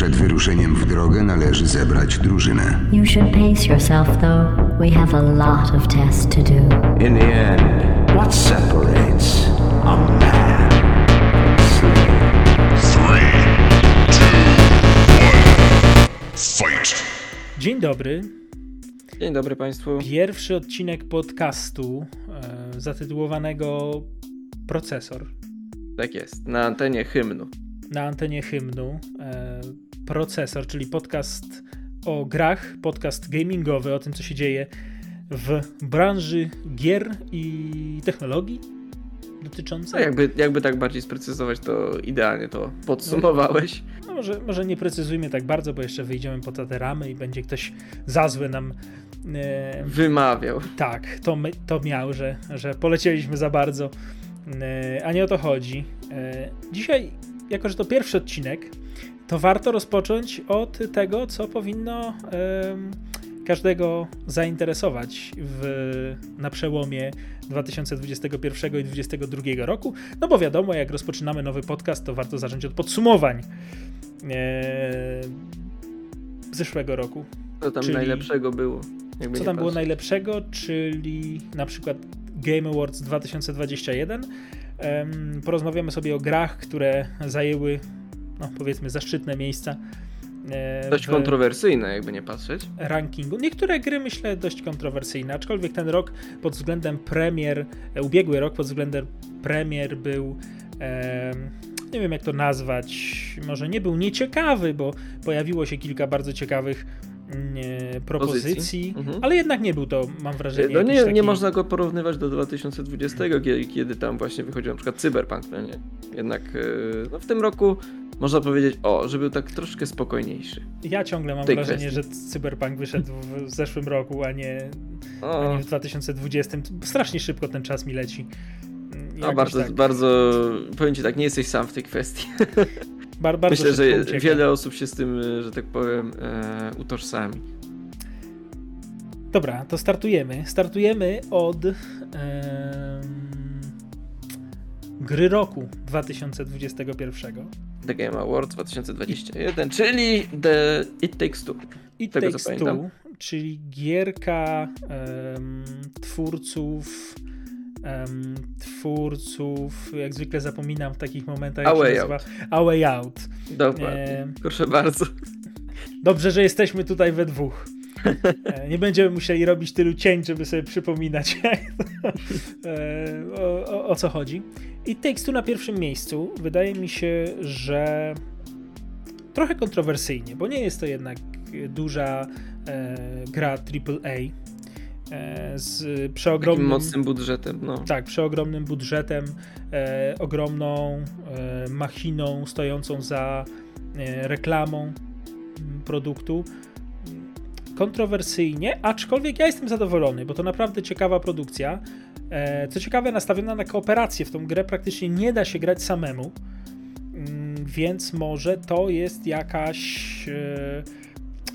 Przed wyruszeniem w drogę należy zebrać drużynę. You should pace yourself, though. We have a lot of tests to do. In the end, what separates a man Fight! Dzień dobry. Dzień dobry Państwu. Pierwszy odcinek podcastu e, zatytułowanego Procesor Tak jest, na antenie hymnu. na antenie hymnu. E, Procesor, czyli podcast o grach, podcast gamingowy, o tym, co się dzieje w branży gier i technologii No dotyczącej. jakby, jakby tak bardziej sprecyzować, to idealnie to podsumowałeś. No może, może nie precyzujmy tak bardzo, bo jeszcze wyjdziemy poza te ramy i będzie ktoś za złe nam. E, Wymawiał. tak, to, my, to miał, że, że polecieliśmy za bardzo, e, a nie o to chodzi. E, dzisiaj, jako że to pierwszy odcinek, to warto rozpocząć od tego, co powinno em, każdego zainteresować w, na przełomie 2021 i 2022 roku. No bo wiadomo, jak rozpoczynamy nowy podcast, to warto zacząć od podsumowań e, zeszłego roku. Co tam Czyli- najlepszego było? Co tam było najlepszego, czyli na przykład Game Awards 2021. Em, porozmawiamy sobie o grach, które zajęły, no powiedzmy, zaszczytne miejsca. e, Dość kontrowersyjne, jakby nie patrzeć. rankingu. Niektóre gry myślę dość kontrowersyjne, aczkolwiek ten rok pod względem premier, e, ubiegły rok pod względem premier był. em, nie wiem jak to nazwać, może nie był nieciekawy, bo pojawiło się kilka bardzo ciekawych mm, e, propozycji, Pozycji. Mhm. ale jednak nie był to, mam wrażenie, No nie, taki... nie można go porównywać do 2020, kiedy, kiedy tam właśnie wychodził na przykład Cyberpunk, no nie? Jednak e, no w tym roku można powiedzieć, o, że był tak troszkę spokojniejszy. Ja ciągle mam wrażenie, kwestii. że Cyberpunk wyszedł w, zeszłym roku, a nie, a nie w 2020. Strasznie szybko ten czas mi leci. Mm, a jakoś bardzo, tak. bardzo, powiem Ci tak, nie jesteś sam w tej kwestii. Bar, bardzo Myślę, że ucieka. wiele osób się z tym, e, że tak powiem, e, utożsami. Dobra, to startujemy. Startujemy od em, gry roku 2021. The Game Awards 2021, czyli The It Takes Two. I Tego, Takes. Two, czyli gierka em, twórców em, twórców, jak zwykle zapominam w takich momentach, A Way nazywa. A Way Out. Dokładnie. Em, Proszę bardzo. Dobrze, że jesteśmy tutaj we dwóch. E, Nie będziemy musieli robić tylu cięć, żeby sobie przypominać e, o, o, o co chodzi. I Takes Two na pierwszym miejscu. Wydaje mi się, że trochę kontrowersyjnie, bo nie jest to jednak duża e, gra AAA e, z Takim przeogromnym mocnym budżetem, no. tak, przeogromnym budżetem, e, ogromną machiną stojącą za reklamą produktu. Kontrowersyjnie, aczkolwiek ja jestem zadowolony, bo to naprawdę ciekawa produkcja. E, co ciekawe, nastawiona na kooperację. W tą grę praktycznie nie da się grać samemu, Mm, więc może to jest jakaś. E,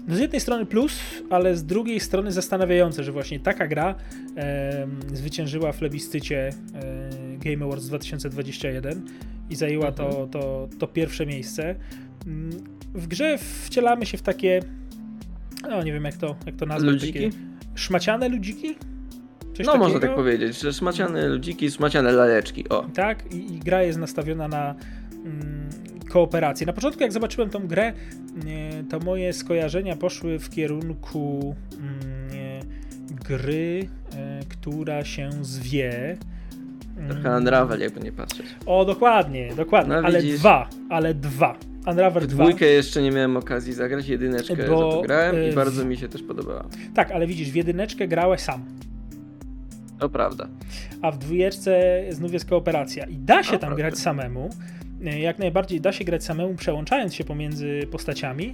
no z jednej strony plus, ale z drugiej strony zastanawiające, że właśnie taka gra zwyciężyła w plebiscycie e, Game Awards 2021 i zajęła to, Mhm. to, to pierwsze miejsce. Mm, W grze wcielamy się w takie, no nie wiem jak to, jak to nazwać, Ludziki? takie szmaciane ludziki? Coś No można takiego? tak powiedzieć, że szmaciane ludziki, szmaciane laleczki, o. Tak, i, i gra jest nastawiona na mm, kooperację. Na początku, jak zobaczyłem tą grę, nie, to moje skojarzenia poszły w kierunku mm, nie, gry, e, która się zwie. Mm, Trochę Unravel, jakby nie patrzeć. O, dokładnie, dokładnie, No, ale dwa, ale dwa. Unravel W 2. dwójkę jeszcze nie miałem okazji zagrać, jedyneczkę Bo, za to grałem i w- bardzo mi się też podobała. Tak, ale widzisz, w jedyneczkę grałeś sam. To prawda. a w dwójeczce znów jest kooperacja. I da się A, tam proszę. grać samemu. E, Jak najbardziej da się grać samemu, przełączając się pomiędzy postaciami,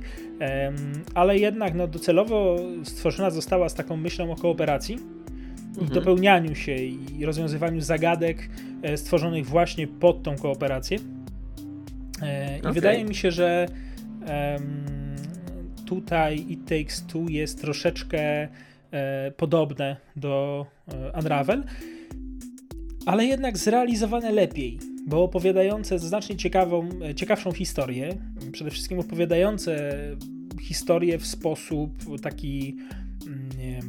ale jednak no, docelowo stworzona została z taką myślą o kooperacji i Mhm. dopełnianiu się i rozwiązywaniu zagadek e, stworzonych właśnie pod tą kooperację. E, I Okej. wydaje mi się, że tutaj It Takes Two jest troszeczkę e, podobne do e, Unravel, ale jednak zrealizowane lepiej, bo opowiadające znacznie ciekawą, ciekawszą historię. przede wszystkim opowiadające historię w sposób taki mm, nie,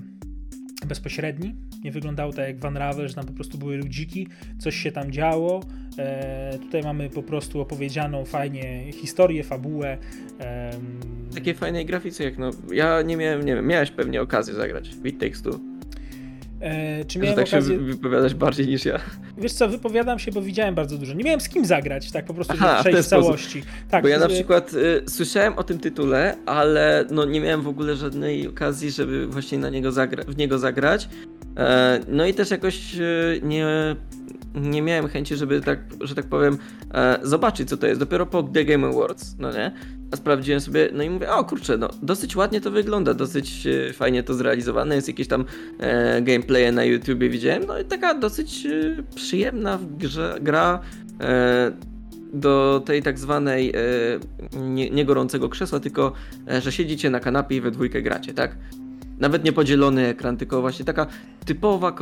bezpośredni. Nie wyglądało tak jak Van Ravel, że tam po prostu były ludziki, coś się tam działo. E, tutaj mamy po prostu opowiedzianą fajnie historię, fabułę. E, Takiej fajnej grafice jak no, ja nie miałem, nie wiem, miałeś pewnie okazję zagrać w It Takes Two. E, czy miałem tak okazję... się wypowiadać bardziej niż ja. Wiesz co, wypowiadam się, bo widziałem bardzo dużo. Nie miałem z kim zagrać, tak po prostu żeby przejść w całości. Tak, Bo ja na przykład y, słyszałem o tym tytule, ale no nie miałem w ogóle żadnej okazji, żeby właśnie na niego zagra- w niego zagrać. E, no i też jakoś y, nie, nie miałem chęci, żeby tak, że tak powiem, e, zobaczyć co to jest. Dopiero po The Game Awards, no nie? A sprawdziłem sobie, no i mówię, o kurczę, no dosyć ładnie to wygląda, dosyć e, fajnie to zrealizowane, jest jakieś tam e, gameplaye na YouTubie widziałem, no i taka dosyć e, przyjemna grze, gra e, do tej tak zwanej e, nie, nie gorącego krzesła, tylko e, że siedzicie na kanapie i we dwójkę gracie, tak? Nawet nie podzielony ekran, tylko właśnie taka typowa,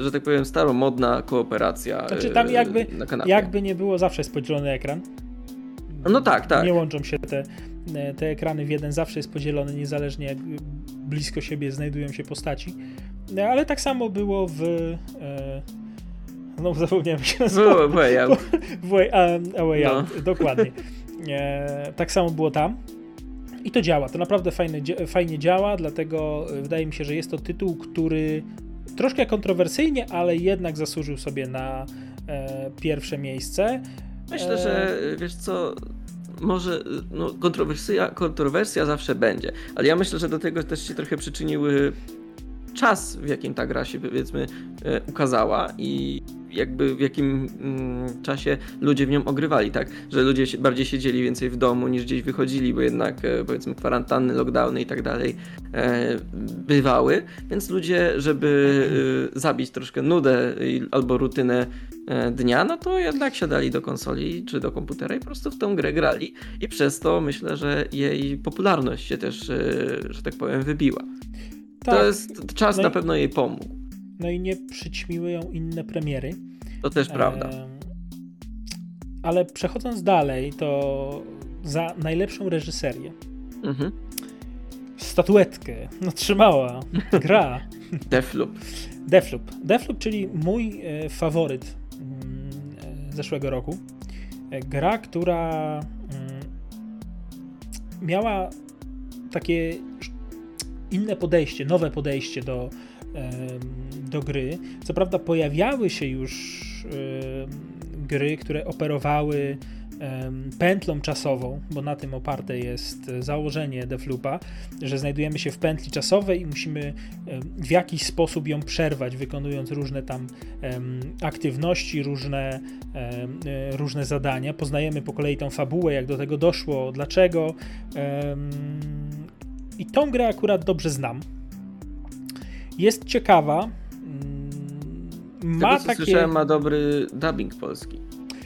że tak powiem, staromodna kooperacja Znaczy tam e, jakby, jakby nie było, zawsze jest podzielony ekran. No tak, tak. Nie łączą się te, te ekrany w jeden, zawsze jest podzielony, niezależnie jak blisko siebie znajdują się postaci. No, Ale tak samo było w. E, no, zapomniałem się nazywa. Było way out. W Way, a, a way No. Out, dokładnie. E, tak samo było tam. I to działa, to naprawdę fajnie, dzia- fajnie działa, dlatego e, wydaje mi się, że jest to tytuł, który troszkę kontrowersyjnie, ale jednak zasłużył sobie na e, pierwsze miejsce. Myślę, E, że wiesz co, może no, kontrowersja, kontrowersja zawsze będzie, ale ja myślę, że do tego też się trochę przyczyniły czas, w jakim ta gra się powiedzmy e, ukazała i jakby w jakim mm, czasie ludzie w nią ogrywali, tak? Że ludzie bardziej siedzieli więcej w domu niż gdzieś wychodzili, bo jednak e, powiedzmy kwarantanny, lockdowny i tak dalej e, bywały, więc ludzie, żeby e, zabić troszkę nudę albo rutynę dnia, no to jednak siadali do konsoli czy do komputera i po prostu w tą grę grali i przez to myślę, że jej popularność się też, że tak powiem, wybiła. To jest czas No na i- pewno jej pomógł. No i nie przyćmiły ją inne premiery. To też prawda. Ale przechodząc dalej, to za najlepszą reżyserię, Mhm. statuetkę otrzymała gra Deathloop. Deathloop. Deathloop, czyli mój e, faworyt mm, e, zeszłego roku. E, Gra, która mm, miała takie inne podejście, nowe podejście do, do gry. Co prawda pojawiały się już gry, które operowały pętlą czasową, bo na tym oparte jest założenie Deathloopa, że znajdujemy się w pętli czasowej i musimy w jakiś sposób ją przerwać, wykonując różne tam aktywności, różne, e, różne zadania. Poznajemy po kolei tą fabułę, jak do tego doszło, dlaczego. I tą grę akurat dobrze znam. Jest ciekawa. mm, Ma Tego, co takie. słyszałem, ma dobry dubbing polski.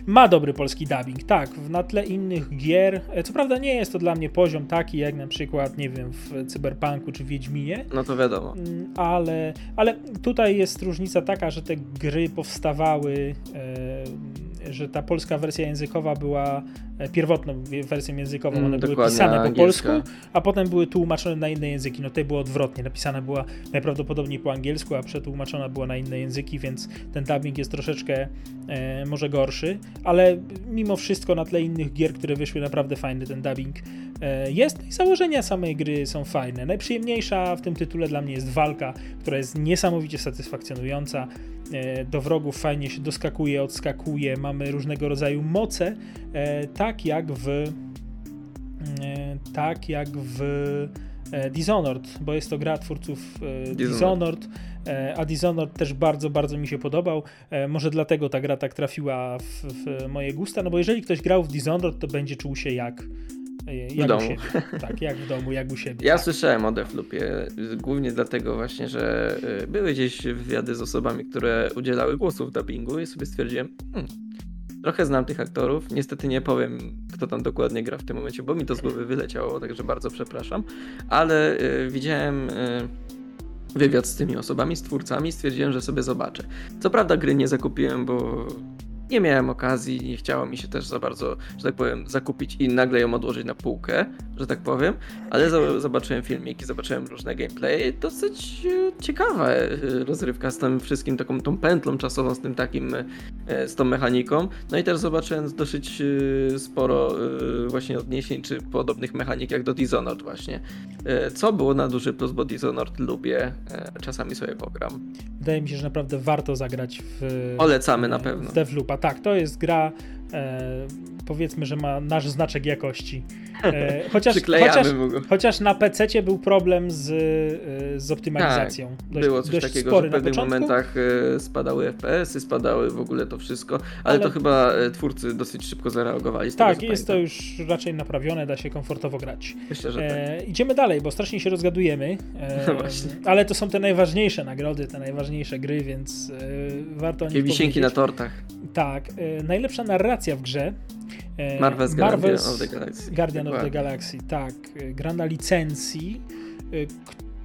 Ma dobry polski dubbing, tak. w- Na tle innych gier. e, Co prawda nie jest to dla mnie poziom taki jak na przykład, nie wiem, w Cyberpunku czy Wiedźminie, No to wiadomo. mm, ale, ale tutaj jest różnica taka, że te gry powstawały, e, że ta polska wersja językowa była e, pierwotną wersją językową, Mm, one były pisane po angielska. polsku, a potem były tłumaczone na inne języki. No tutaj było odwrotnie, napisana była najprawdopodobniej po angielsku, a przetłumaczona była na inne języki, więc ten dubbing jest troszeczkę e, może gorszy, ale mimo wszystko na tle innych gier, które wyszły, naprawdę fajny ten dubbing e, jest i założenia samej gry są fajne. Najprzyjemniejsza w tym tytule dla mnie jest walka, która jest niesamowicie satysfakcjonująca. E, Do wrogów fajnie się doskakuje, odskakuje, mamy różnego rodzaju moce, e, tak jak w e, tak jak w Dishonored, bo jest to gra twórców Dishonored, a Dishonored też bardzo, bardzo mi się podobał. Może dlatego ta gra tak trafiła w, w moje gusta, no bo jeżeli ktoś grał w Dishonored, to będzie czuł się jak, jak u domu. Tak, jak w domu, jak u siebie. Ja tak. słyszałem o Deathloopie, głównie dlatego właśnie, że y, były gdzieś wywiady z osobami, które udzielały głosów w dubbingu i sobie stwierdziłem, hmm, trochę znam tych aktorów, niestety nie powiem, kto tam dokładnie gra w tym momencie, bo mi to z głowy wyleciało, także bardzo przepraszam, ale y, widziałem y, wywiad z tymi osobami, z twórcami, stwierdziłem, że sobie zobaczę. Co prawda gry nie zakupiłem, bo nie miałem okazji, nie chciało mi się też za bardzo, że tak powiem, zakupić i nagle ją odłożyć na półkę, że tak powiem, ale zobaczyłem filmiki, zobaczyłem różne gameplay, dosyć e, ciekawa e, rozrywka z tym wszystkim, taką tą pętlą czasową, z tym takim, e, z tą mechaniką, no i też zobaczyłem dosyć sporo właśnie odniesień, czy podobnych mechanik jak do Dishonored właśnie, co było na duży plus, bo Dishonored lubię, czasami sobie pogram. Wydaje mi się, że naprawdę warto zagrać w. Polecamy na pewno. W Devloopa. Tak, to jest gra. E, powiedzmy, że ma nasz znaczek jakości. E, chociaż, chociaż, chociaż na PC był problem z, e, z optymalizacją. dość, Było coś dość takiego, że w pewnych momentach e, spadały FPS-y, spadały w ogóle to wszystko, ale, Ale- to chyba twórcy dosyć szybko zareagowali. Z tego, Tak, co jest to pamiętam. już raczej naprawione, da się komfortowo grać. Myślę, że tak. E, idziemy dalej, bo strasznie się rozgadujemy. E, No właśnie. ale to są te najważniejsze nagrody, te najważniejsze gry, więc e, warto o nich wisienki na tortach. Tak, najlepsza narracja w grze. E, Marvel's Guardian Marvel's of the Galaxy. Guardian of the. Galaxy, tak. E, Gra na licencji, e,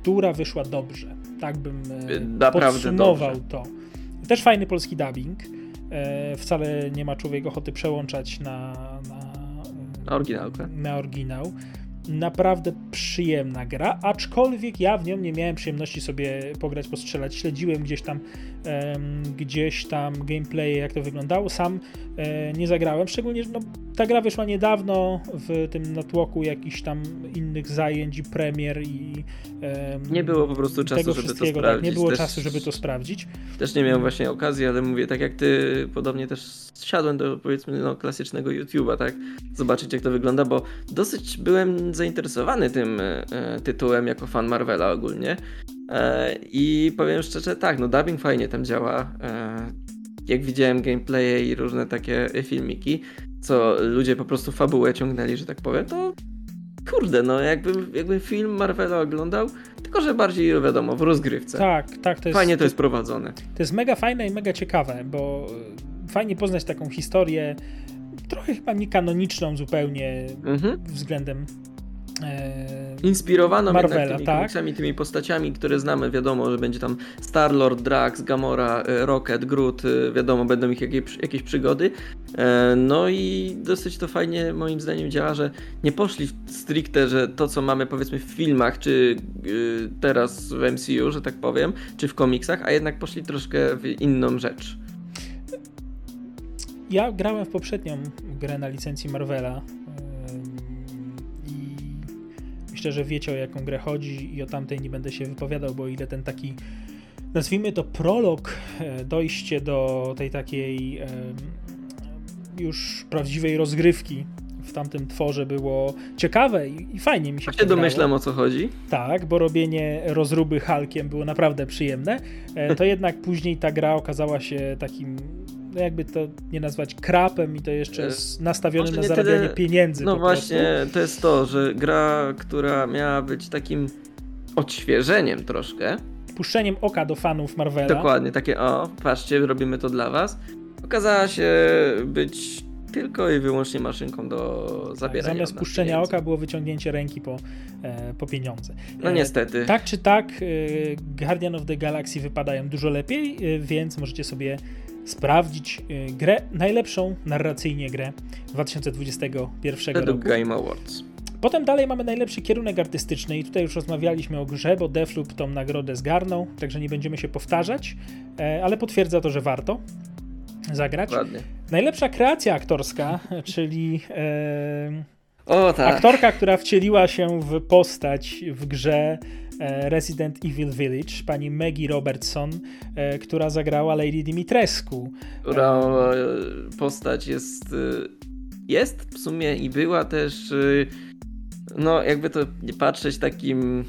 która wyszła dobrze. Tak bym e, naprawdę podsumował dobrze. to. Też fajny polski dubbing. Wcale nie ma człowiek ochoty przełączać na, na, Na oryginalkę. na oryginał. Naprawdę przyjemna gra, aczkolwiek ja w nią nie miałem przyjemności sobie pograć, postrzelać. Śledziłem gdzieś tam gdzieś tam gameplay, jak to wyglądało. Sam e, nie zagrałem, szczególnie, że no, ta gra wyszła niedawno w tym natłoku jakichś tam innych zajęć i premier i Nie było po prostu czasu, żeby to wszystkiego, tak, sprawdzić. nie było Też- czasu, żeby to sprawdzić. Też nie miałem właśnie okazji, ale mówię, tak jak ty, podobnie też siadłem do powiedzmy no, klasycznego YouTube'a, tak? Zobaczyć jak to wygląda, bo dosyć byłem zainteresowany tym e, tytułem jako fan Marvela ogólnie. E, I powiem szczerze, tak, no dubbing fajnie tam działa. E, jak widziałem gameplaye i różne takie filmiki, co ludzie po prostu fabułę ciągnęli, że tak powiem, to kurde, no jakbym, jakbym film Marvela oglądał, tylko że bardziej wiadomo, w rozgrywce. Tak, tak, to jest, Fajnie to jest prowadzone. To jest mega fajne i mega ciekawe, bo fajnie poznać taką historię, trochę chyba niekanoniczną zupełnie Mhm. względem Inspirowano Marvela, jednak tymi tak. komiksami, tymi postaciami, które znamy, wiadomo, że będzie tam Star-Lord, Drax, Gamora, e, Rocket, Groot, e, wiadomo, będą ich jakieś, jakieś przygody. E, No i dosyć to fajnie moim zdaniem działa, że nie poszli stricte, że to co mamy powiedzmy w filmach, czy teraz w MCU, że tak powiem, czy w komiksach, a jednak poszli troszkę w inną rzecz. Ja grałem w poprzednią grę na licencji Marvela myślę, że wiecie o jaką grę chodzi i o tamtej nie będę się wypowiadał, bo ile ten taki nazwijmy to prolog, e, dojście do tej takiej już prawdziwej rozgrywki w tamtym tworze było ciekawe i, fajnie mi się Ja to grało. domyślam o co chodzi. Tak, bo robienie rozruby Hulkiem było naprawdę przyjemne. E, To jednak później ta gra okazała się takim, no jakby to nie nazwać krapem i to jeszcze E, z nastawionym może na nie zarabianie tyle- pieniędzy. No właśnie, Prostu. to jest to, że gra, która miała być takim odświeżeniem troszkę, Puszczeniem oka do fanów Marvela. Dokładnie, takie o, patrzcie, robimy to dla was. Okazała się być tylko i wyłącznie maszynką do Tak, zabierania. zamiast od nas puszczenia pieniędzy. oka było wyciągnięcie ręki po, e, po pieniądze. No E, niestety. Tak czy tak, e, Guardian of the Galaxy wypadają dużo lepiej, e, więc możecie sprawdzić e, grę, najlepszą narracyjnie grę 2021 Według roku. Game Awards. Potem dalej mamy najlepszy kierunek artystyczny i tutaj już rozmawialiśmy o grze, bo Defloop tą nagrodę zgarnął, także nie będziemy się powtarzać, e, ale potwierdza to, że warto zagrać. Dokładnie. Najlepsza kreacja aktorska, czyli e, O tak. aktorka, która wcieliła się w postać w grze Resident Evil Village, pani Maggie Robertson, e, która zagrała Lady Dimitrescu. która e, postać jest, e, jest w sumie i była też, e, no jakby to nie patrzeć, takim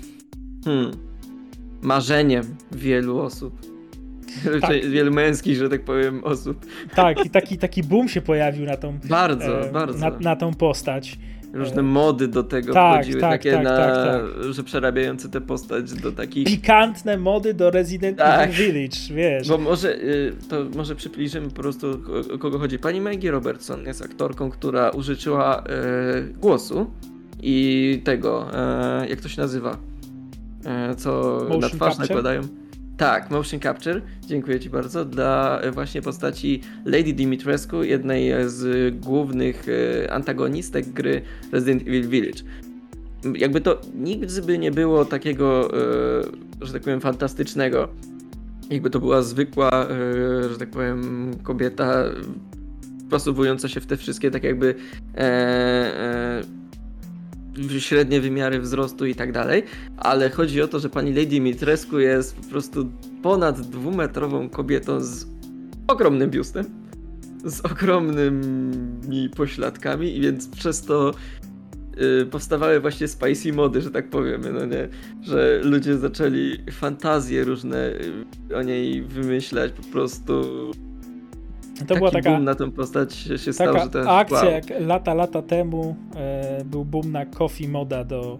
hmm, marzeniem wielu osób. Tak. Wielu męskich, że tak powiem, osób. Tak, i taki, taki boom się pojawił na tą, Bardzo, e, bardzo. na, na tą postać. Różne mody do tego tak, wchodziły, tak, takie tak, na, tak, że przerabiające tę postać do takich... pikantne mody do Resident Tak. Evil Village, wiesz. Bo może, y, to może przybliżymy po prostu o- kogo chodzi. Pani Maggie Robertson jest aktorką, która użyczyła e, głosu i tego, e, jak to się nazywa, co Motion na twarz capture? nakładają. Tak, motion capture, dziękuję Ci bardzo, dla e, właśnie postaci Lady Dimitrescu, jednej z głównych e, antagonistek gry Resident Evil Village. Jakby to nigdy by nie było takiego, e, że tak powiem, fantastycznego. Jakby to była zwykła, że tak powiem, kobieta wpasowująca się w te wszystkie tak jakby średnie wymiary wzrostu i tak dalej, ale chodzi o to, że pani Lady Mitrescu jest po prostu ponad dwumetrową kobietą z ogromnym biustem, z ogromnymi pośladkami i więc przez to yy, powstawały właśnie spicy mody, że tak powiemy, no nie, że ludzie zaczęli fantazje różne y, o niej wymyślać po prostu to Taki była taka, boom na tą postać się taka stał, że to akcja, wow. jak lata, lata temu e, był boom na coffee moda do,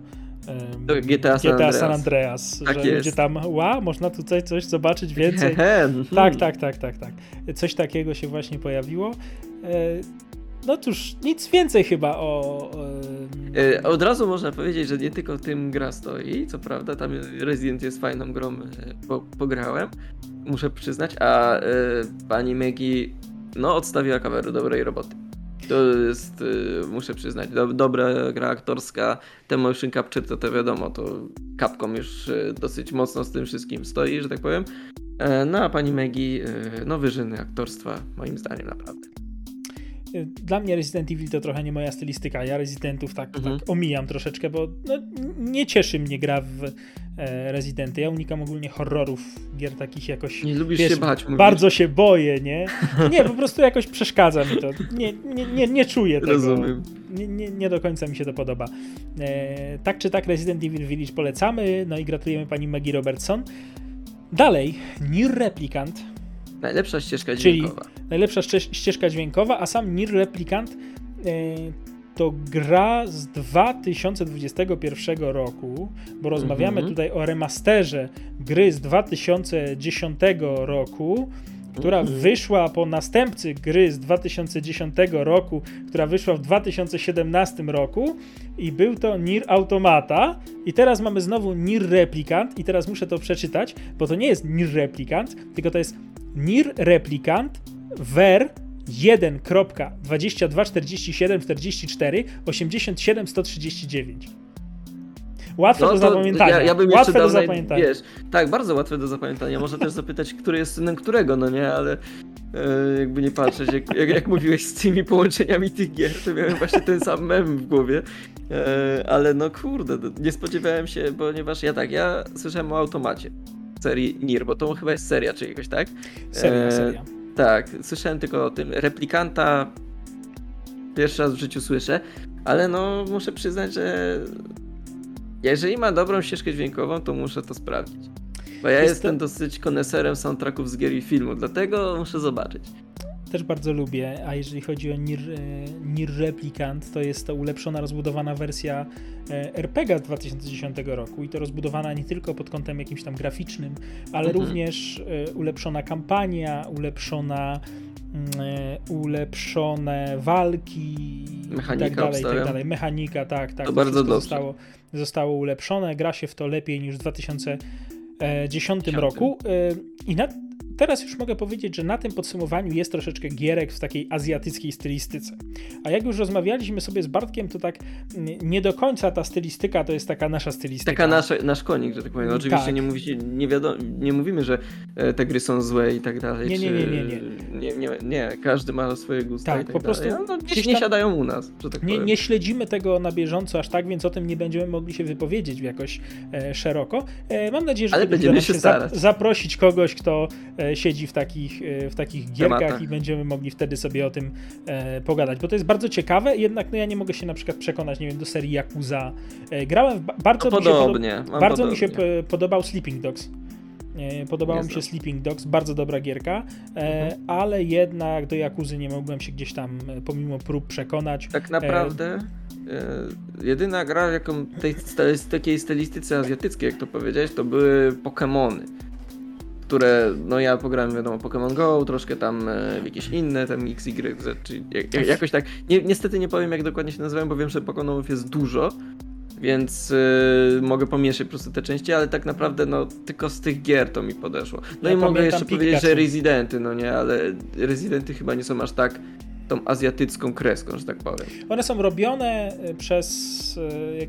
Do GTA San Andreas. San Andreas Tak że jest. ludzie tam, ła, można tutaj coś zobaczyć więcej. Hehe, Tak, hmm. tak, tak, tak, tak. Coś takiego się właśnie pojawiło. E, no cóż, nic więcej chyba o... E, Od razu można powiedzieć, że nie tylko tym gra stoi, co prawda, tam Resident jest fajną grą, e, bo pograłem, muszę przyznać, a pani Maggie no odstawiła kamerę dobrej roboty. To jest, e, muszę przyznać, do, dobra gra aktorska, ten motion capture to, to wiadomo, to Capcom już e, dosyć mocno z tym wszystkim stoi, że tak powiem. E, No a pani Maggie, e, no wyżyny aktorstwa, moim zdaniem naprawdę. E, Dla mnie Resident Evil to trochę nie moja stylistyka. Ja Residentów tak, Mhm. tak omijam troszeczkę, bo no, nie cieszy mnie gra w e, Residenty. Ja unikam ogólnie horrorów, gier takich jakoś... Nie lubisz Wiesz, się bać, mówisz. Bardzo się boję, nie? Nie, po prostu jakoś przeszkadza mi to. Nie, nie, nie, nie czuję tego. Rozumiem. Nie, nie, nie do końca mi się to podoba. E, tak czy tak Resident Evil Village polecamy, no i gratulujemy pani Maggie Robertson. Dalej, Nier Replicant, Najlepsza ścieżka Czyli- dźwiękowa. najlepsza ście- ścieżka dźwiękowa, a sam Nier Replicant e, to gra z 2021 roku, bo rozmawiamy Mhm. tutaj o remasterze gry z 2010 roku, która Mhm. wyszła po następcy gry z 2010 roku, która wyszła w 2017 roku i był to Nier Automata i teraz mamy znowu Nier Replicant i teraz muszę to przeczytać, bo to nie jest Nier Replicant, tylko to jest Nier Replicant ver 1.224744 87 139. Łatwe do No to zapamiętania. Ja, ja bym jeszcze Łatwe do zapamiętania. Wiesz, tak, bardzo łatwe do zapamiętania. Można też zapytać, który jest synem którego, no nie, ale e, jakby nie patrzeć, jak, jak, jak mówiłeś z tymi połączeniami tych gier, to miałem właśnie ten sam mem w głowie. E, ale no kurde, no, nie spodziewałem się, ponieważ ja tak, ja słyszałem o automacie serii Nier, bo to chyba jest seria czy jakoś, tak? Seria, E, seria. Tak, słyszałem tylko o tym. Replikanta pierwszy raz w życiu słyszę, ale no muszę przyznać, że jeżeli ma dobrą ścieżkę dźwiękową, to muszę to sprawdzić. Bo ja Jest jestem to- dosyć koneserem soundtracków z gier i filmu, dlatego muszę zobaczyć. Też bardzo lubię, a jeżeli chodzi o Nier, e, Nier Replicant, to jest to ulepszona, rozbudowana wersja e, RPG z 2010 roku i to rozbudowana nie tylko pod kątem jakimś tam graficznym, ale Mhm. również e, ulepszona kampania, ulepszona mm, ulepszone walki i Mechanika tak dalej, i tak obstawiam. dalej. Mechanika, tak, tak. To bardzo wszystko dobrze. Zostało, zostało ulepszone, gra się w to lepiej niż w 2010 Dziesiątym. roku i na, teraz już mogę powiedzieć, że na tym podsumowaniu jest troszeczkę gierek w takiej azjatyckiej stylistyce. A jak już rozmawialiśmy sobie z Bartkiem, to tak mm, nie do końca ta stylistyka to jest taka nasza stylistyka. Taka nasza, nasz konik, że tak powiem. Oczywiście Tak. nie, mówicie, nie, wiadomo, nie mówimy, że e, te gry są złe i tak dalej. Nie, nie, nie, nie, nie. nie, nie, nie, każdy ma swoje gusta Tak, i tak po prostu dalej. No, no, gdzieś nie siadają u nas, że tak Nie, powiem. nie śledzimy tego na bieżąco aż tak, więc o tym nie będziemy mogli się wypowiedzieć jakoś e, szeroko. E, mam nadzieję, że Ale będziemy się starać. zaprosić kogoś, kto e, siedzi w takich, e, w takich gierkach Tematach. i będziemy mogli wtedy sobie o tym e, pogadać, bo to jest bardzo ciekawe, jednak no, ja nie mogę się na przykład przekonać, nie wiem, do serii Yakuza. E, grałem w, ba- bardzo No mi się podoba- podobnie, Bardzo mi się podobał Sleeping Dogs. Podobało mi się. Sleeping Dogs, bardzo dobra gierka, Mhm. ale jednak do Jakuzy nie mogłem się gdzieś tam pomimo prób przekonać. Tak naprawdę e, jedyna gra, jaką tej takiej stylistyce azjatyckiej, jak to powiedziałeś, to były Pokémony. Które, no ja pograłem wiadomo Pokémon Go, troszkę tam e, jakieś inne, tam XY, czy jak, jak, jakoś tak. Nie, niestety nie powiem jak dokładnie się nazywają, bo wiem, że Pokémonów jest dużo. więc y, mogę pomieszać po prostu te części, ale tak naprawdę no tylko z tych gier to mi podeszło. No Ja i mogę jeszcze powiedzieć, że Pikachu. Residenty, no nie, ale Residenty chyba nie są aż tak tą azjatycką kreską, że tak powiem. One są robione y, przez y,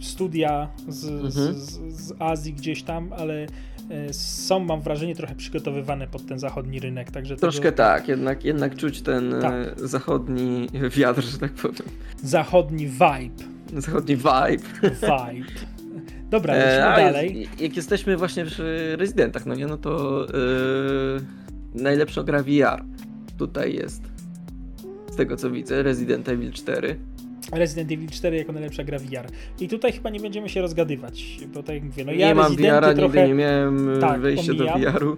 studia z, Mhm. z, z, Azji gdzieś tam, ale są, mam wrażenie, trochę przygotowywane pod ten zachodni rynek. Także Troszkę tego, tak, jednak, jednak czuć ten Tak. e, zachodni wiatr, że tak powiem. Zachodni vibe. Zachodni vibe. Vibe. Dobra, lecimy E, dalej. jak- jesteśmy właśnie przy rezydentach, no nie, no to e, najlepsza gra VR tutaj jest. Z tego co widzę, Resident Evil 4. Resident Evil 4 jako najlepsza gra VR. I tutaj chyba nie będziemy się rozgadywać, bo tak jak mówię, no ja nie mam Residenty VR-a, nigdy trochę, nie miałem e, tak, wejścia do omijam. VR-u,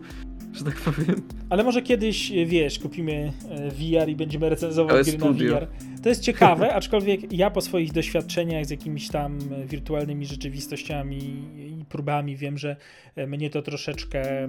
że tak powiem. ale może kiedyś, e, wiesz, kupimy e, VR i będziemy recenzować gry na VR. To jest ciekawe, aczkolwiek ja po swoich doświadczeniach z jakimiś tam wirtualnymi rzeczywistościami i próbami wiem, że mnie to troszeczkę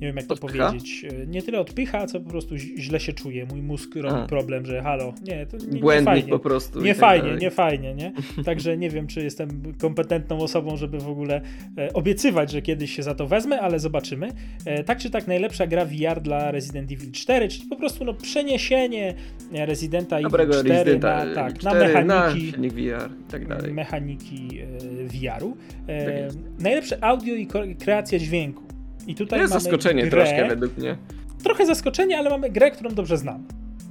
nie wiem jak to Odpycha? powiedzieć, e, nie tyle odpycha, co po prostu źle się czuję. Mój mózg robi A. problem, że halo, nie, to nie, nie fajnie. po prostu. i Nie tak fajnie, dalej. nie fajnie, nie? Także nie wiem, czy jestem kompetentną osobą, żeby w ogóle e, obiecywać, że kiedyś się za to wezmę, ale zobaczymy. E, tak czy tak, najlepsza gra VR dla Resident Evil 4, czyli po prostu no, przeniesienie Residenta Evil Dobrego 4 Residenta na, tak, 4, na mechaniki. na VR i tak dalej. mechaniki VR-u. Tak najlepsze audio i kreacja dźwięku. I To tutaj jest mamy zaskoczenie grę, troszkę według mnie. trochę zaskoczenie, ale mamy grę, którą dobrze znam.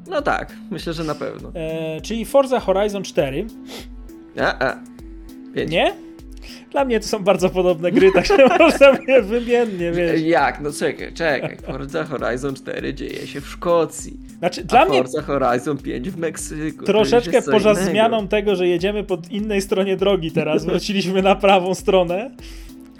No tak, myślę, że na pewno. E, czyli Forza Horizon 4. A, a. Nie? Dla mnie to są bardzo podobne gry, także można mnie wymiennie, wiesz. Jak? No czekaj, czekaj. Forza Horizon 4 dzieje się w Szkocji. Znaczy, dla mnie Forza Horizon 5 w Meksyku. To troszeczkę jest poza innego. zmianą tego, że jedziemy po innej stronie drogi teraz, wróciliśmy na prawą stronę,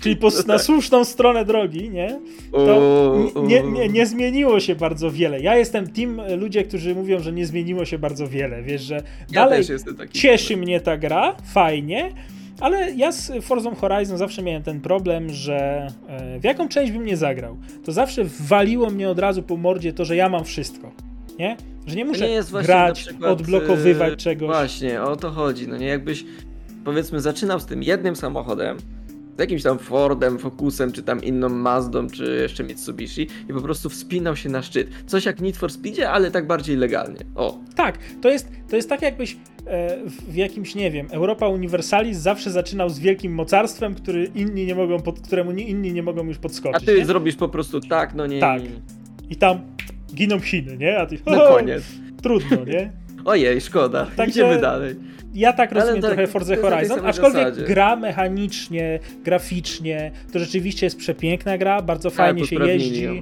czyli po, No na tak. słuszną stronę drogi, nie? To nie, nie, nie zmieniło się bardzo wiele. Ja jestem team ludzie, którzy mówią, że nie zmieniło się bardzo wiele, wiesz, że Ja dalej taki. cieszy mnie ta gra, fajnie, ale ja z Forzą Horizon zawsze miałem ten problem, że e, w jaką część bym nie zagrał, to zawsze waliło mnie od razu po mordzie to, że ja mam wszystko, nie? Że nie muszę nie grać, przykład, odblokowywać e, czegoś. Właśnie, o to chodzi. No nie jakbyś powiedzmy zaczynał z tym jednym samochodem, z jakimś tam Fordem, Focusem, czy tam inną Mazdą, czy jeszcze Mitsubishi i po prostu wspinał się na szczyt. Coś jak Need for Speedzie, ale tak bardziej legalnie. O, Tak, to jest, to jest tak jakbyś e, w- jakimś, nie wiem, Europa Universalis zawsze zaczynał z wielkim mocarstwem, który inni nie mogą pod, któremu inni nie mogą już a podskoczyć. ty nie? zrobisz po prostu tak, no nie. Tak. I tam giną Chiny, nie? A ty, Na o, koniec. Trudno, nie? Ojej, szkoda. Także- Idziemy dalej. Ja tak rozumiem tak, trochę Forza Horizon, aczkolwiek zasadzie. gra mechanicznie, graficznie, to rzeczywiście jest przepiękna gra, bardzo fajnie się jeździ. ją.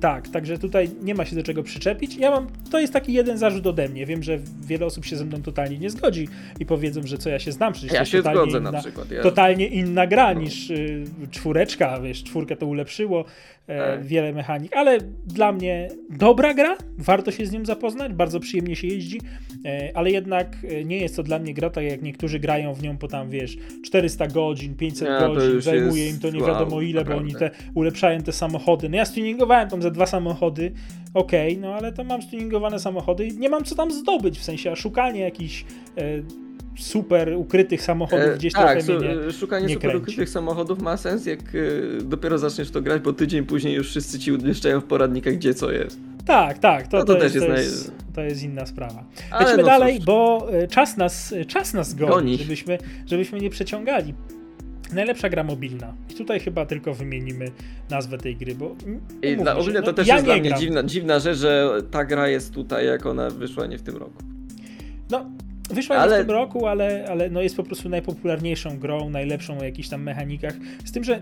Tak, także tutaj nie ma się do czego przyczepić. Ja mam, to jest taki jeden zarzut ode mnie. Wiem, że wiele osób się ze mną totalnie nie zgodzi i powiedzą, że co ja się znam, przecież to Ja jest się totalnie zgodzę inna, na przykład. Ja... totalnie inna gra niż y, czwóreczka, wiesz, czwórkę to ulepszyło, e, Tak. wiele mechanik, ale dla mnie dobra gra, warto się z nią zapoznać, bardzo przyjemnie się jeździ, e, ale jednak e, nie jest to dla mnie gra, tak jak niektórzy grają w nią po tam, wiesz, 400 godzin, 500 Nie, to godzin, zajmuje im to nie wow, wiadomo ile, bo oni te naprawdę. ulepszają te samochody. No ja stuningowałem tam dwa samochody, okej, no ale to mam stuningowane samochody i nie mam co tam zdobyć, w sensie, a szukanie jakichś e, super ukrytych samochodów E, gdzieś tak, trochę mnie nie... szukanie nie super kręci. ukrytych samochodów ma sens, jak e, dopiero zaczniesz to grać, bo tydzień później już wszyscy ci umieszczają w poradnikach, gdzie co jest. Tak, tak, to, No to to, też jest, to, jest to jest inna sprawa. Ale Lecimy no dalej, cóż. bo e, czas nas, e, czas nas goni, Goni. Żebyśmy, żebyśmy nie przeciągali. Najlepsza gra mobilna. I tutaj chyba tylko wymienimy nazwę tej gry, bo I dla, się, ogólnie to no, też ja jest dla nie mnie gram. dziwna, dziwna rzecz, że ta gra jest tutaj, jak ona wyszła nie w tym roku. No, wyszła nie Ale- w tym roku, ale, ale no jest po prostu najpopularniejszą grą, najlepszą o jakichś tam mechanikach. Z tym, że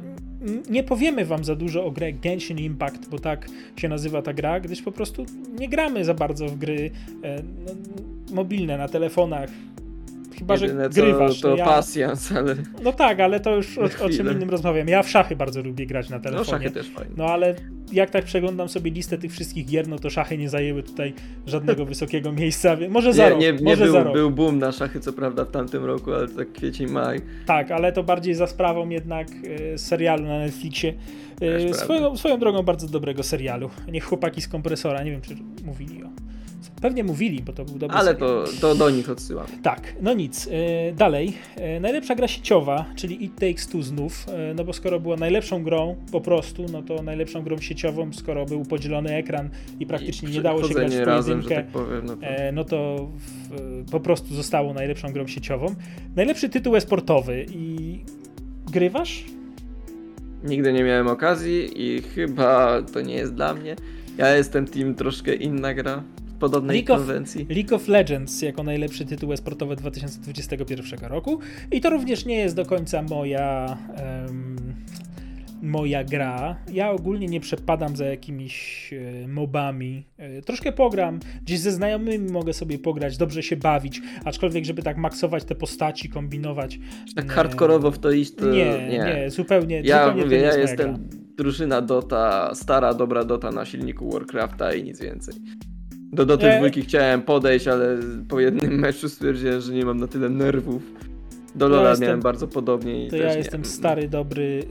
nie powiemy wam za dużo o grze Genshin Impact, bo tak się nazywa ta gra, gdyż po prostu nie gramy za bardzo w gry e, no, mobilne na telefonach. Chyba, Jedyne że grywasz. to no, ja, pasjans, ale no tak, ale to już o, o czym innym rozmawiam. Ja w szachy bardzo lubię grać na no telefonie. szachy też fajne. No ale jak tak przeglądam sobie listę tych wszystkich gier, no to szachy nie zajęły tutaj żadnego wysokiego miejsca. Może za Nie, rok, nie, nie może za był, rok. był boom na szachy, co prawda w tamtym roku, ale tak kwiecień, maj. Tak, ale to bardziej za sprawą jednak e, serialu na Netflixie. E, swoją, swoją drogą bardzo dobrego serialu. Niech chłopaki z kompresora, nie wiem czy mówili o Pewnie mówili, bo to był dobry Ale serial. to, to do nich odsyłam. Tak, no nic. E, dalej. E, najlepsza gra sieciowa, czyli It Takes Two znów, e, no bo skoro była najlepszą grą po prostu, no to najlepszą grą sieciową, skoro był podzielony ekran i praktycznie I nie dało się grać w razem, pojedynkę, tak powiem. No to... no to w, po prostu zostało najlepszą grą sieciową. Najlepszy tytuł e-sportowy i grywasz? Nigdy nie miałem okazji i chyba to nie jest dla mnie. Ja jestem team troszkę inna gra podobnej League of- konwencji. League of Legends jako najlepszy tytuł e-sportowy 2021 roku i to również nie jest do końca moja em, moja gra. Ja ogólnie nie przepadam za jakimiś e, mobami. E, troszkę pogram, gdzieś ze znajomymi mogę sobie pograć, dobrze się bawić, aczkolwiek żeby tak maksować te postaci, kombinować. Tak nie. hardkorowo w to iść, to Nie, nie, zupełnie, Ja zupełnie mówię, nie ja jestem gra. drużyna Dota, stara, dobra Dota na silniku Warcrafta i nic więcej. Do Doty Ja- dwójki chciałem podejść, ale po jednym meczu stwierdziłem, że nie mam na tyle nerwów. Do Ja Lola jestem- miałem bardzo podobnie i To też ja nie. jestem stary, dobry